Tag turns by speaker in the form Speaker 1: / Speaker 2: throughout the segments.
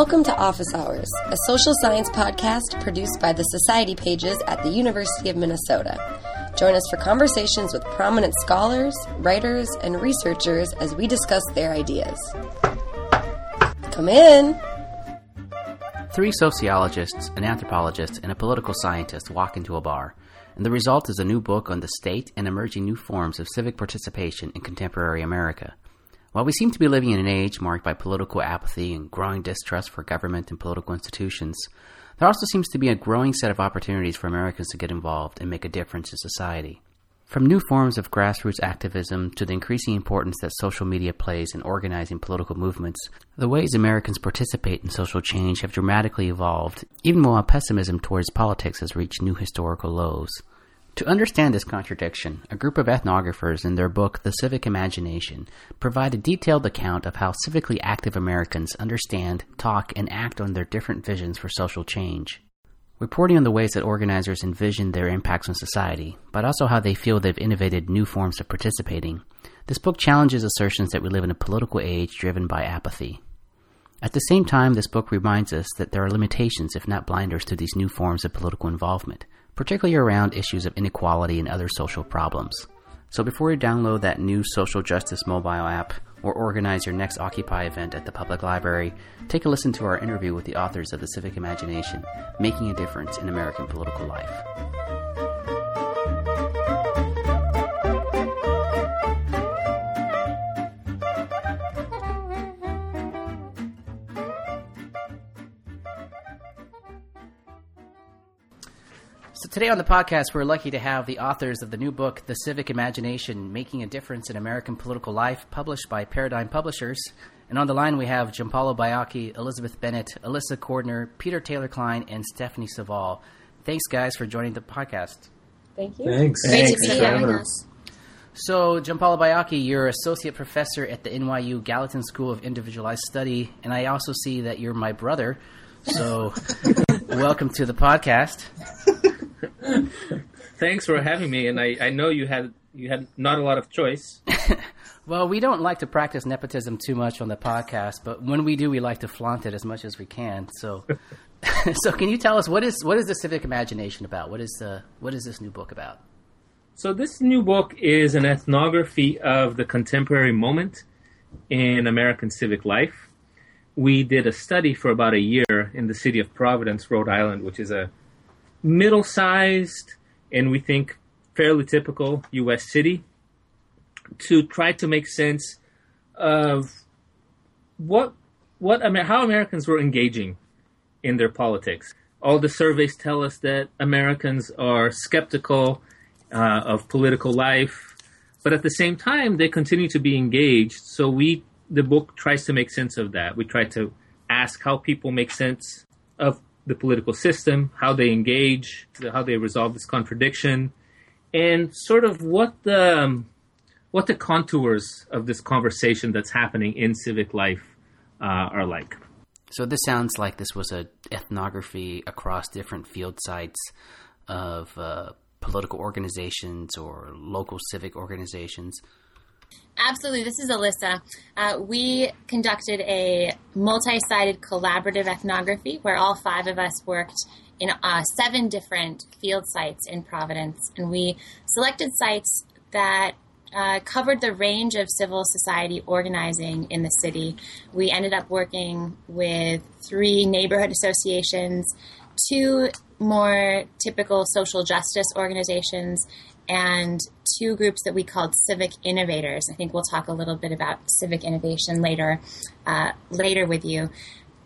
Speaker 1: Welcome to Office Hours, a social science podcast produced by the Society Pages at the University of Minnesota. Join us for conversations with prominent scholars, writers, and researchers as we discuss their ideas. Come in!
Speaker 2: Three sociologists, an anthropologist, and a political scientist walk into a bar, and the result is a new book on the state and emerging new forms of civic participation in contemporary America. While we seem to be living in an age marked by political apathy and growing distrust for government and political institutions, there also seems to be a growing set of opportunities for Americans to get involved and make a difference in society. From new forms of grassroots activism to the increasing importance that social media plays in organizing political movements, the ways Americans participate in social change have dramatically evolved, even while pessimism towards politics has reached new historical lows. To understand this contradiction, a group of ethnographers in their book The Civic Imagination provide a detailed account of how civically active Americans understand, talk, and act on their different visions for social change. Reporting on the ways that organizers envision their impacts on society, but also how they feel they've innovated new forms of participating, this book challenges assertions that we live in a political age driven by apathy. At the same time, this book reminds us that there are limitations, if not blinders, to these new forms of political involvement particularly around issues of inequality and other social problems. So before you download that new social justice mobile app or organize your next Occupy event at the public library, take a listen to our interview with the authors of The Civic Imagination Making a Difference in American Political Life. Today on the podcast, we're lucky to have the authors of the new book, The Civic Imagination: Making a Difference in American Political Life, published by Paradigm Publishers. And on the line, we have Gianpaolo Baiocchi, Elizabeth Bennett, Alissa Cordner, Peter Taylor Klein, and Stephanie Savell. Thanks, guys, for joining the podcast.
Speaker 1: Thank you.
Speaker 3: Thanks.
Speaker 1: Thanks,
Speaker 3: Thanks
Speaker 1: for having us.
Speaker 2: So, Gianpaolo Baiocchi, you're associate professor at the NYU Gallatin School of Individualized Study, and I also see that you're my brother. So, welcome to the podcast.
Speaker 3: Thanks for having me, and I, I know you had you had not a lot of choice.
Speaker 2: well, we don't like to practice nepotism too much on the podcast, but when we do, we like to flaunt it as much as we can. So, so can you tell us what is what is the civic imagination about? What is the what is this new book about?
Speaker 3: So this new book is an ethnography of the contemporary moment in American civic life. We did a study for about a year in the city of Providence, Rhode Island, which is a middle sized and we think fairly typical US city to try to make sense of what what how Americans were engaging in their politics. All the surveys tell us that Americans are skeptical uh, of political life, but at the same time they continue to be engaged. So we the book tries to make sense of that. We try to ask how people make sense of the political system, how they engage, how they resolve this contradiction, and sort of what the um, what the contours of this conversation that's happening in civic life uh, are like.
Speaker 2: So this sounds like this was a ethnography across different field sites of uh, political organizations or local civic organizations.
Speaker 4: Absolutely. This is Alissa. Uh, we conducted a multi sited collaborative ethnography where all five of us worked in uh, seven different field sites in Providence. And we selected sites that uh, covered the range of civil society organizing in the city. We ended up working with three neighborhood associations, two more typical social justice organizations, and two groups that we called civic innovators. I think we'll talk a little bit about civic innovation later, uh, later with you.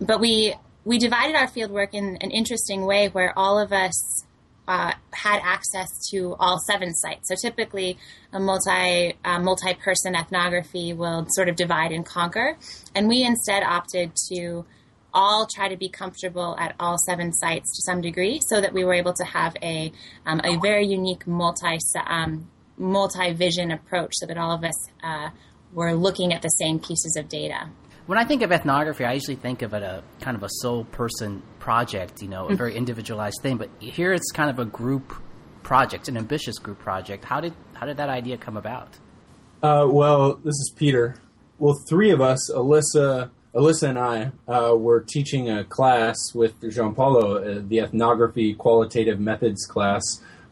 Speaker 4: But we we divided our fieldwork in an interesting way, where all of us uh, had access to all seven sites. So typically, a multi uh, multi person ethnography will sort of divide and conquer, and we instead opted to all try to be comfortable at all seven sites to some degree, so that we were able to have a um, a very unique multi um, multi vision approach, so that all of us uh, were looking at the same pieces of data.
Speaker 2: When I think of ethnography, I usually think of it a kind of a sole person project, you know, a very individualized thing. But here it's kind of a group project, an ambitious group project. How did how did that idea come about?
Speaker 5: Uh, well, this is Peter. Well, three of us, Alissa, Alissa and I uh, were teaching a class with Gianpaolo, uh, the ethnography qualitative methods class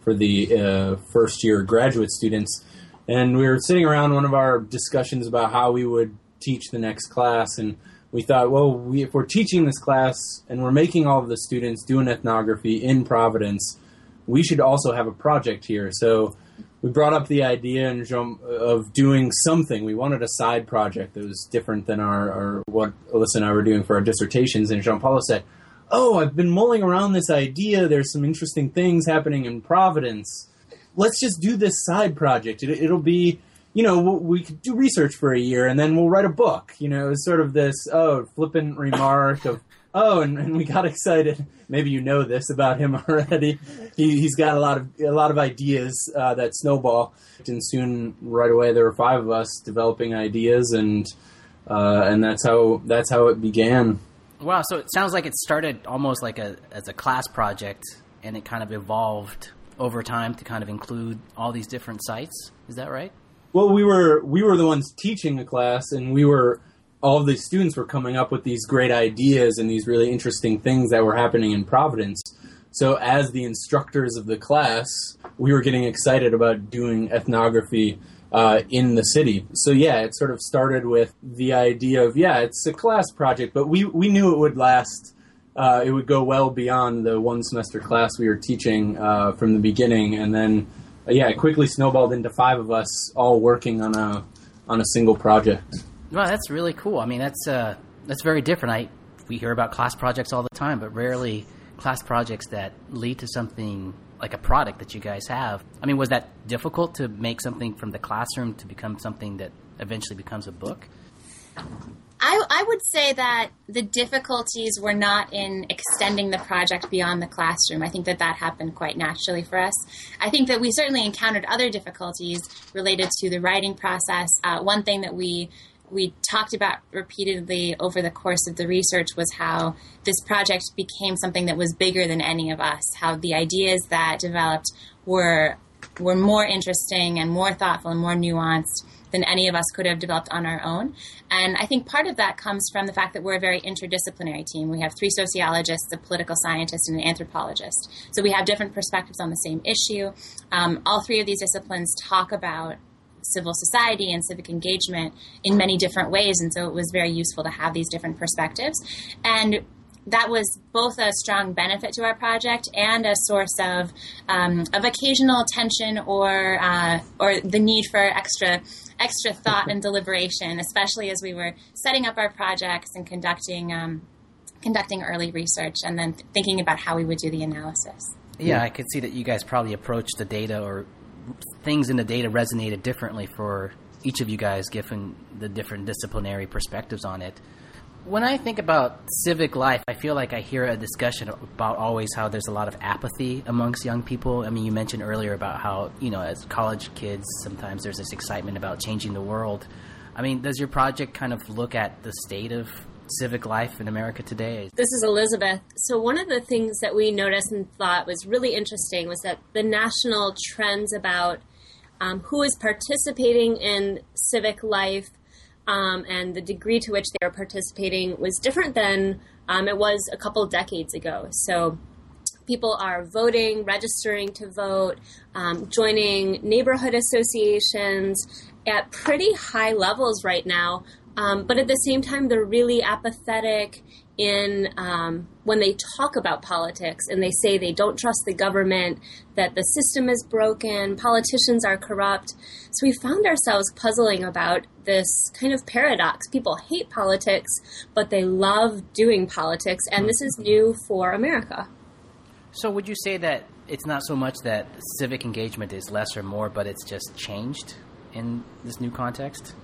Speaker 5: for the uh, first year graduate students. And we were sitting around one of our discussions about how we would teach the next class. And we thought, well, we, if we're teaching this class and we're making all of the students do an ethnography in Providence, we should also have a project here. So we brought up the idea and of doing something. We wanted a side project that was different than our, our what Alissa and I were doing for our dissertations. And Gianpaolo said, "Oh, I've been mulling around this idea. There's some interesting things happening in Providence. Let's just do this side project. It, it'll be." You know, we could do research for a year and then we'll write a book. You know, it was sort of this, oh, flippant remark of, Oh, and, and we got excited. Maybe you know this about him already. He, has got a lot of a lot of ideas uh, that snowball, and soon right away there were five of us developing ideas, and uh, and that's how that's how it began.
Speaker 2: Wow! So it sounds like it started almost like a as a class project, and it kind of evolved over time to kind of include all these different sites. Is that right?
Speaker 5: Well, we were we were the ones teaching the class, and we were all these students were coming up with these great ideas and these really interesting things that were happening in Providence. So, as the instructors of the class, we were getting excited about doing ethnography uh, in the city. So, yeah, it sort of started with the idea of, yeah, it's a class project, but we, we knew it would last. Uh, it would go well beyond the one semester class we were teaching uh, from the beginning, and then, uh, yeah, it quickly snowballed into five of us all working on a on a single project.
Speaker 2: Well, that's really cool. I mean, that's uh, that's very different. I we hear about class projects all the time, but rarely class projects that lead to something like a product that you guys have. I mean, was that difficult to make something from the classroom to become something that eventually becomes a book?
Speaker 4: I, I, would say that the difficulties were not in extending the project beyond the classroom. I think that that happened quite naturally for us. I think that we certainly encountered other difficulties related to the writing process. Uh, one thing that we we talked about repeatedly over the course of the research was how this project became something that was bigger than any of us. How the ideas that developed were were more interesting and more thoughtful and more nuanced than any of us could have developed on our own. And I think part of that comes from the fact that we're a very interdisciplinary team. We have three sociologists, a political scientist, and an anthropologist. So we have different perspectives on the same issue. Um, all three of these disciplines talk about civil society and civic engagement in many different ways. And so it was very useful to have these different perspectives. And that was both a strong benefit to our project and a source of um, of occasional tension or uh, or the need for extra extra thought and deliberation, especially as we were setting up our projects and conducting um, conducting early research and then thinking about how we would do the analysis.
Speaker 2: Yeah, I could see that you guys probably approached the data or things in the data resonated differently for each of you guys, given the different disciplinary perspectives on it. When I think about civic life, I feel like I hear a discussion about always how there's a lot of apathy amongst young people. I mean, you mentioned earlier about how, you know, as college kids, sometimes there's this excitement about changing the world. I mean, does your project kind of look at the state of civic life in America today.
Speaker 6: This is Elizabeth. So, one of the things that we noticed and thought was really interesting was that the national trends about um, who is participating in civic life um, and the degree to which they are participating was different than um, it was a couple decades ago. So, people are voting, registering to vote, um, joining neighborhood associations at pretty high levels right now. Um, but at the same time, they're really apathetic in um, when they talk about politics and they say they don't trust the government, that the system is broken, politicians are corrupt. So we found ourselves puzzling about this kind of paradox. People hate politics, but they love doing politics, and this is new for America.
Speaker 2: So would you say that it's not so much that civic engagement is less or more, but it's just changed in this new context?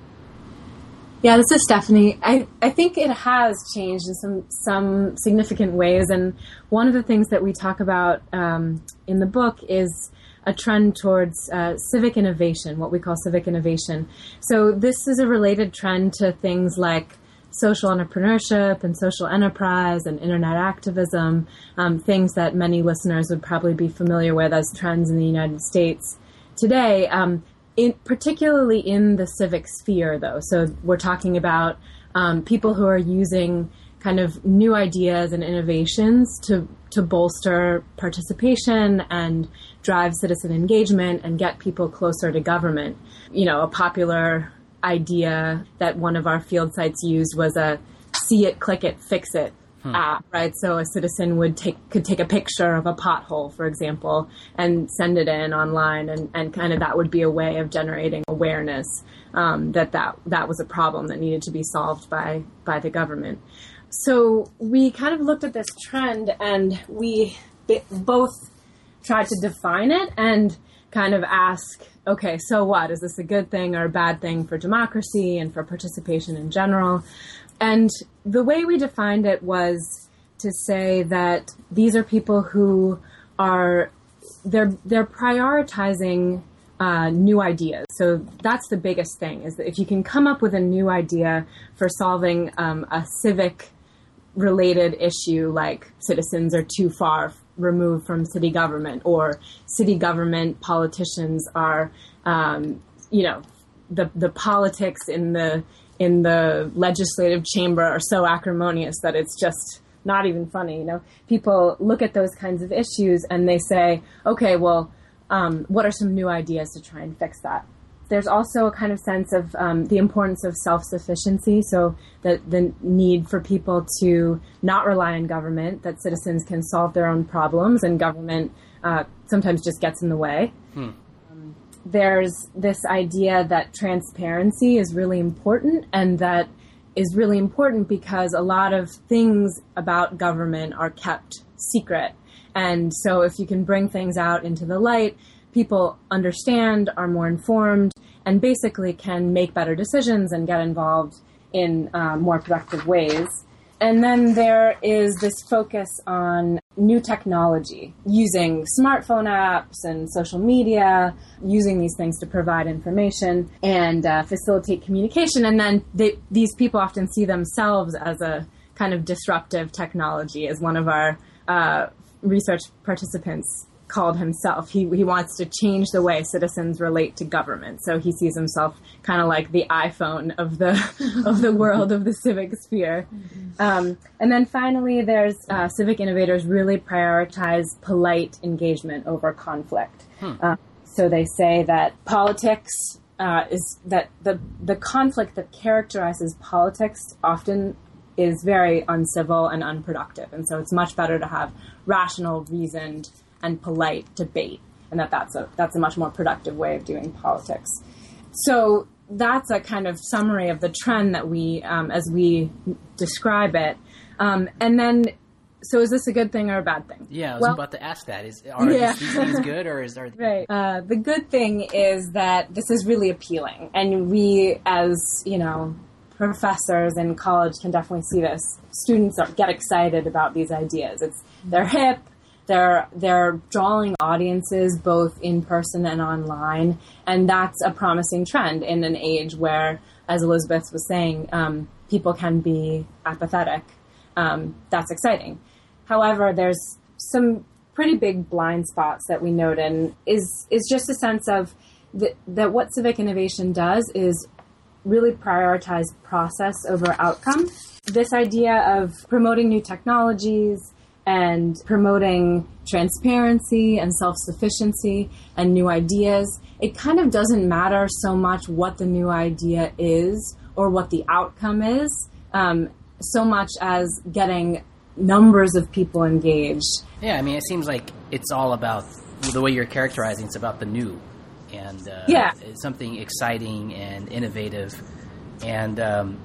Speaker 7: Yeah, this is Stephanie. I, I think it has changed in some some significant ways, and one of the things that we talk about um, in the book is a trend towards uh, civic innovation, what we call civic innovation. So this is a related trend to things like social entrepreneurship and social enterprise and internet activism, um, things that many listeners would probably be familiar with as trends in the United States today. Um, in, particularly in the civic sphere, though. So we're talking about um, people who are using kind of new ideas and innovations to to bolster participation and drive citizen engagement and get people closer to government. You know, a popular idea that one of our field sites used was a see it, click it, fix it app, right? So a citizen would take could take a picture of a pothole, for example, and send it in online, and, and kind of that would be a way of generating awareness um, that, that that was a problem that needed to be solved by by the government. So we kind of looked at this trend, and we both tried to define it and kind of ask, okay, so what? Is this a good thing or a bad thing for democracy and for participation in general? And the way we defined it was to say that these are people who are they're they're prioritizing uh, new ideas. So that's the biggest thing is that if you can come up with a new idea for solving um, a civic related issue like citizens are too far removed from city government or city government politicians are um, you know the the politics in the in the legislative chamber are so acrimonious that it's just not even funny. You know, people look at those kinds of issues and they say, okay, well, um, what are some new ideas to try and fix that? There's also a kind of sense of um, the importance of self sufficiency, so that the need for people to not rely on government, that citizens can solve their own problems, and government uh, sometimes just gets in the way there's this idea that transparency is really important and that is really important because a lot of things about government are kept secret. And so if you can bring things out into the light, people understand, are more informed, and basically can make better decisions and get involved in uh, more productive ways. And then there is this focus on new technology, using smartphone apps and social media, using these things to provide information and uh, facilitate communication. And then they, these people often see themselves as a kind of disruptive technology, as one of our uh, research participants called himself. He, he wants to change the way citizens relate to government. So he sees himself kind of like the iPhone of the of the world of the civic sphere. Um, and then finally, there's uh, civic innovators really prioritize polite engagement over conflict. Uh, so they say that politics uh, is that the the conflict that characterizes politics often is very uncivil and unproductive, and so it's much better to have rational, reasoned and polite debate, and that that's a that's a much more productive way of doing politics. So that's a kind of summary of the trend that we, um, as we describe it, um, and then. So is this a good thing or a bad thing?
Speaker 2: Yeah, I was
Speaker 7: Well-
Speaker 2: about to ask that. Is are
Speaker 7: Yeah.
Speaker 2: these things good or is there?
Speaker 7: Right. Uh, the good thing is that this is really appealing, and we, as you know, professors in college, can definitely see this. Students are, get excited about these ideas. It's they're hip. They're they're drawing audiences both in person and online, and that's a promising trend in an age where, as Elizabeth was saying, um, people can be apathetic. Um, that's exciting. However, there's some pretty big blind spots that we note, and is is just a sense of that, that what civic innovation does is really prioritize process over outcome. This idea of promoting new technologies and promoting transparency and self sufficiency and new ideas, it kind of doesn't matter so much what the new idea is or what the outcome is, um, so much as getting numbers of people engaged.
Speaker 2: Yeah, I mean, it seems like it's all about the way you're characterizing. It's about the new, and uh,
Speaker 7: Yeah.
Speaker 2: something exciting and innovative, and um,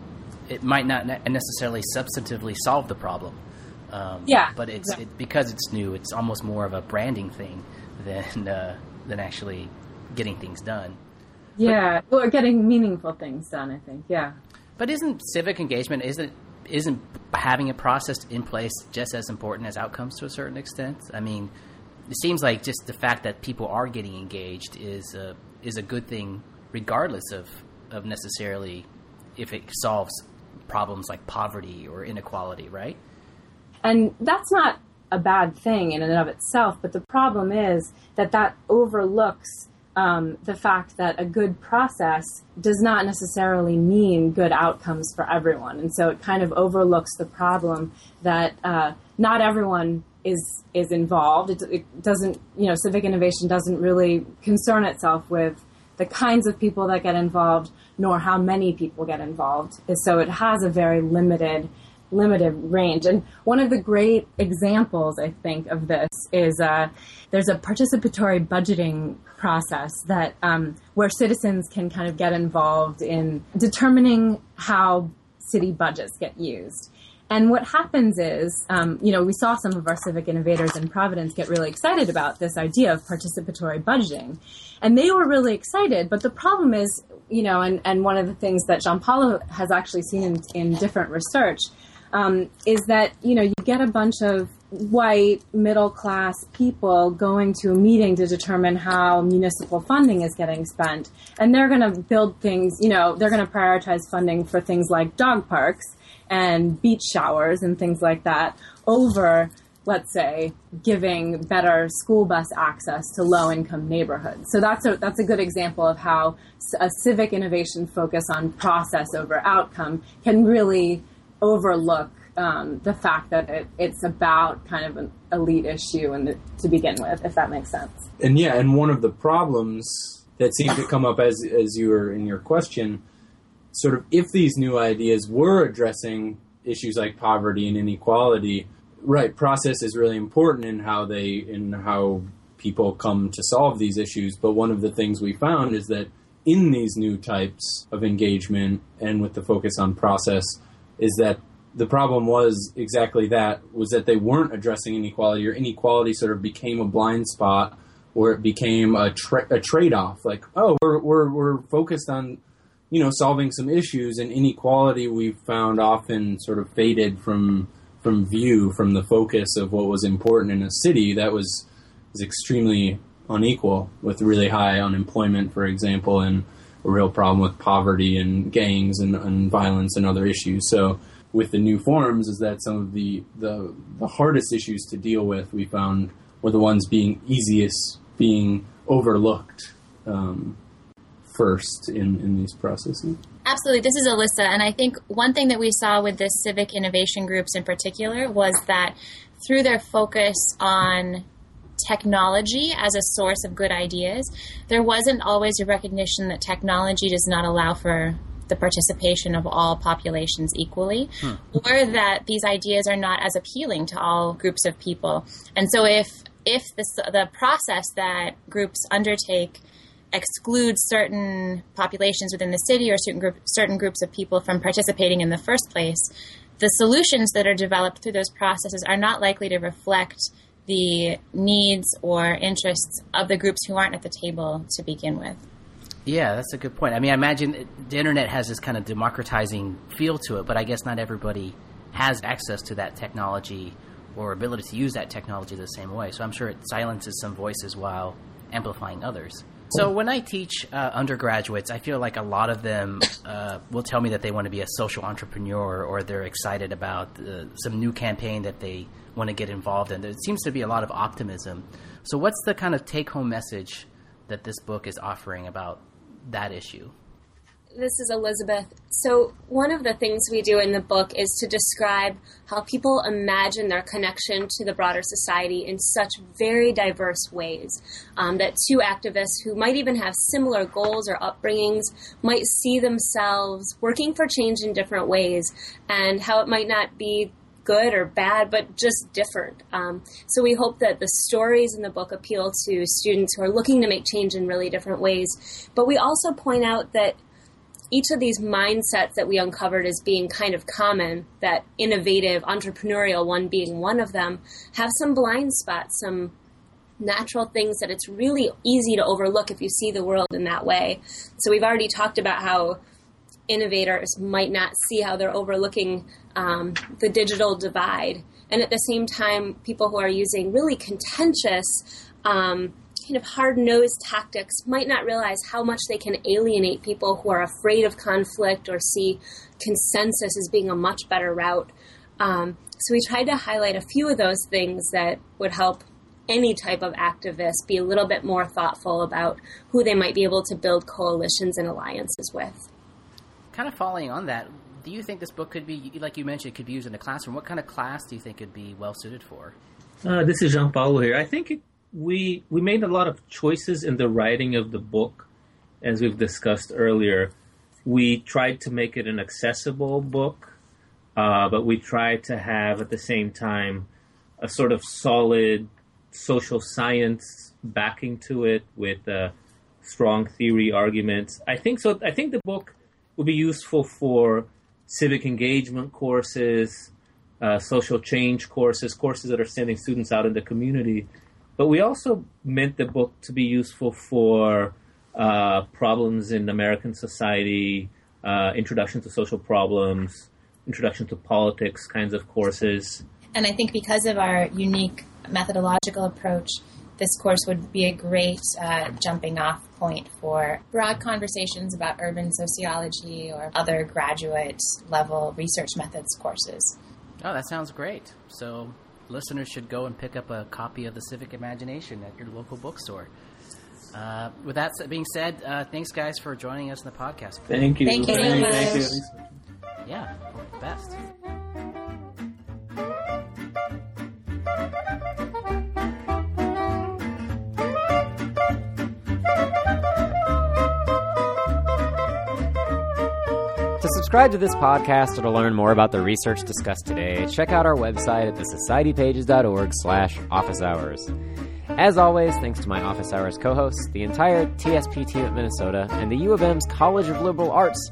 Speaker 2: it might not necessarily substantively solve the problem. Um,
Speaker 7: Yeah,
Speaker 2: but it's
Speaker 7: exactly.
Speaker 2: it, because it's new. It's almost more of a branding thing than uh, than actually getting things done.
Speaker 7: Yeah, or getting meaningful things done, I think. Yeah.
Speaker 2: But isn't civic engagement isn't isn't having a process in place just as important as outcomes to a certain extent? I mean, it seems like just the fact that people are getting engaged is a, is a good thing, regardless of of necessarily if it solves problems like poverty or inequality, right?
Speaker 7: And that's not a bad thing in and of itself, but the problem is that that overlooks um, the fact that a good process does not necessarily mean good outcomes for everyone. And so it kind of overlooks the problem that uh, not everyone is is involved. It, it, doesn't, you know, civic innovation doesn't really concern itself with the kinds of people that get involved, nor how many people get involved. So it has a very limited limited range. And one of the great examples, I think, of this is uh, there's a participatory budgeting process that um, where citizens can kind of get involved in determining how city budgets get used. And what happens is, um, you know, we saw some of our civic innovators in Providence get really excited about this idea of participatory budgeting. And they were really excited, but the problem is, you know, and, and one of the things that Gianpaolo has actually seen in, in different research um, is that you know you get a bunch of white middle class people going to a meeting to determine how municipal funding is getting spent, and they're going to build things. You know, they're going to prioritize funding for things like dog parks and beach showers and things like that over let's say, giving better school bus access to low income neighborhoods. So that's a, that's a good example of how a civic innovation focus on process over outcome can really overlook um, the fact that it, it's about kind of an elite issue and to begin with, if that makes sense.
Speaker 5: And yeah, and one of the problems that seemed to come up as as you were in your question, sort of if these new ideas were addressing issues like poverty and inequality, right? Process is really important in how they in how people come to solve these issues. But one of the things we found is that in these new types of engagement and with the focus on process is that the problem was exactly that was that they weren't addressing inequality or inequality sort of became a blind spot or it became a, tra- a trade-off. Like oh we're, we're, we're focused on you know solving some issues and inequality we found often sort of faded from from view from the focus of what was important in a city that was was extremely unequal with really high unemployment for example and a real problem with poverty and gangs and, and violence and other issues. So with the new forms is that some of the, the, the hardest issues to deal with we found were the ones being easiest being overlooked um, first in, in these processes.
Speaker 4: Absolutely. This is Alissa. And I think one thing that we saw with the civic innovation groups in particular was that through their focus on technology as a source of good ideas, there wasn't always a recognition that technology does not allow for the participation of all populations equally, hmm. or that these ideas are not as appealing to all groups of people. And so, if if this, the process that groups undertake excludes certain populations within the city or certain group, certain groups of people from participating in the first place, the solutions that are developed through those processes are not likely to reflect the needs or interests of the groups who aren't at the table to begin with.
Speaker 2: Yeah, that's a good point. I mean, I imagine the internet has this kind of democratizing feel to it, but I guess not everybody has access to that technology or ability to use that technology the same way. So I'm sure it silences some voices while amplifying others. So when I teach uh, undergraduates, I feel like a lot of them uh, will tell me that they want to be a social entrepreneur or they're excited about uh, some new campaign that they want to get involved in. There seems to be a lot of optimism. So what's the kind of take-home message that this book is offering about that issue?
Speaker 6: This is Elizabeth. So, one of the things we do in the book is to describe how people imagine their connection to the broader society in such very diverse ways. Um, that two activists who might even have similar goals or upbringings might see themselves working for change in different ways, and how it might not be good or bad, but just different. Um, so we hope that the stories in the book appeal to students who are looking to make change in really different ways. But we also point out that each of these mindsets that we uncovered as being kind of common, that innovative, entrepreneurial one being one of them, have some blind spots, some natural things that it's really easy to overlook if you see the world in that way. So we've already talked about how innovators might not see how they're overlooking um, the digital divide. And at the same time, people who are using really contentious, um, kind of hard nosed tactics might not realize how much they can alienate people who are afraid of conflict or see consensus as being a much better route. Um, so we tried to highlight a few of those things that would help any type of activist be a little bit more thoughtful about who they might be able to build coalitions and alliances with.
Speaker 2: Kind of following on that, do you think this book could be, like you mentioned, could be used in a classroom? What kind of class do you think it'd be well suited for?
Speaker 3: Uh, this is Gianpaolo here. I think it, we we made a lot of choices in the writing of the book, as we've discussed earlier. We tried to make it an accessible book, uh, but we tried to have at the same time a sort of solid social science backing to it with uh, strong theory arguments. I think so. I think the book will be useful for civic engagement courses, uh, social change courses, courses that are sending students out in the community. But we also meant the book to be useful for uh, problems in American society, uh, introduction to social problems, introduction to politics kinds of courses.
Speaker 4: And I think because of our unique methodological approach, this course would be a great uh, jumping off point for broad conversations about urban sociology or other graduate level research methods courses.
Speaker 2: Oh, that sounds great. So, listeners should go and pick up a copy of The Civic Imagination at your local bookstore. Uh, with that being said, uh, thanks guys for joining us in the podcast.
Speaker 3: Thank you.
Speaker 4: Thank you so much.
Speaker 3: Thank you.
Speaker 2: Yeah, best.
Speaker 8: Subscribe to this podcast to learn more about the research discussed today, check out our website at thesocietypages.org slash office hours. As always, thanks to my Office Hours co-hosts, the entire TSP team at Minnesota, and the U of M's College of Liberal Arts